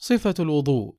صفة الوضوء.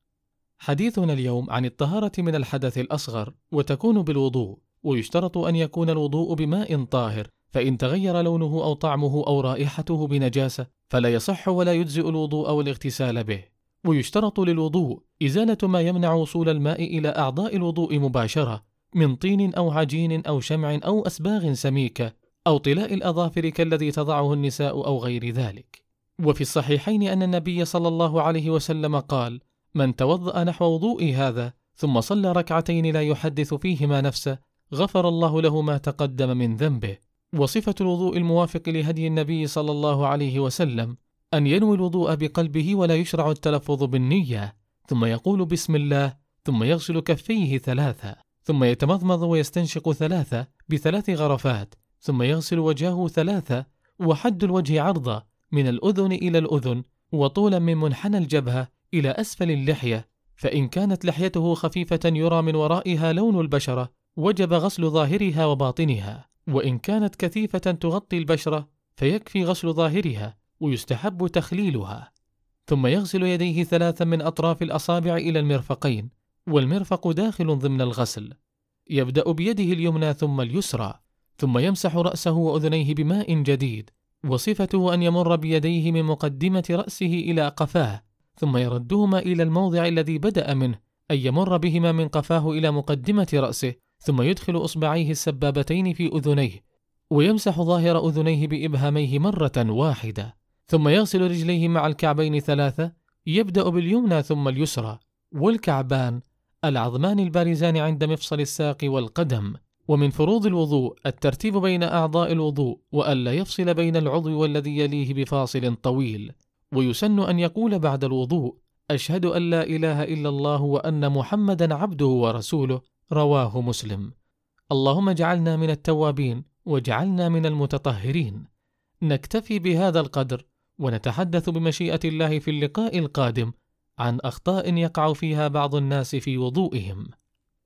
حديثنا اليوم عن الطهارة من الحدث الأصغر وتكون بالوضوء ويشترط أن يكون الوضوء بماء طاهر فإن تغير لونه أو طعمه أو رائحته بنجاسة فلا يصح ولا يجزئ الوضوء أو الاغتسال به. ويشترط للوضوء إزالة ما يمنع وصول الماء إلى أعضاء الوضوء مباشرة من طين أو عجين أو شمع أو أسباغ سميكة أو طلاء الأظافر كالذي تضعه النساء أو غير ذلك. وفي الصحيحين أن النبي صلى الله عليه وسلم قال من توضأ نحو وضوء هذا ثم صلى ركعتين لا يحدث فيهما نفسه غفر الله له ما تقدم من ذنبه. وصفة الوضوء الموافق لهدي النبي صلى الله عليه وسلم أن ينوي الوضوء بقلبه ولا يشرع التلفظ بالنية ثم يقول بسم الله ثم يغسل كفيه ثلاثة ثم يتمضمض ويستنشق ثلاثة بثلاث غرفات ثم يغسل وجهه ثلاثة وحد الوجه عرضة من الأذن إلى الأذن وطولا من منحنى الجبهة إلى أسفل اللحية فإن كانت لحيته خفيفة يرى من ورائها لون البشرة وجب غسل ظاهرها وباطنها. وإن كانت كثيفة تغطي البشرة فيكفي غسل ظاهرها ويستحب تخليلها. ثم يغسل يديه ثلاثا من أطراف الأصابع إلى المرفقين والمرفق داخل ضمن الغسل. يبدأ بيده اليمنى ثم اليسرى ثم يمسح رأسه وأذنيه بماء جديد. وصفته أن يمر بيديه من مقدمة رأسه إلى قفاه ثم يردهما إلى الموضع الذي بدأ منه أي يمر بهما من قفاه إلى مقدمة رأسه ثم يدخل إصبعيه السبابتين في أذنيه ويمسح ظاهر أذنيه بإبهاميه مرة واحدة ثم يغسل رجليه مع الكعبين ثلاثة يبدأ باليمنى ثم اليسرى والكعبان العظمان البارزان عند مفصل الساق والقدم. ومن فروض الوضوء الترتيب بين أعضاء الوضوء وألا يفصل بين العضو والذي يليه بفاصل طويل ويسن أن يقول بعد الوضوء أشهد أن لا إله إلا الله وأن محمدا عبده ورسوله رواه مسلم. اللهم اجعلنا من التوابين واجعلنا من المتطهرين. نكتفي بهذا القدر ونتحدث بمشيئة الله في اللقاء القادم عن أخطاء يقع فيها بعض الناس في وضوئهم.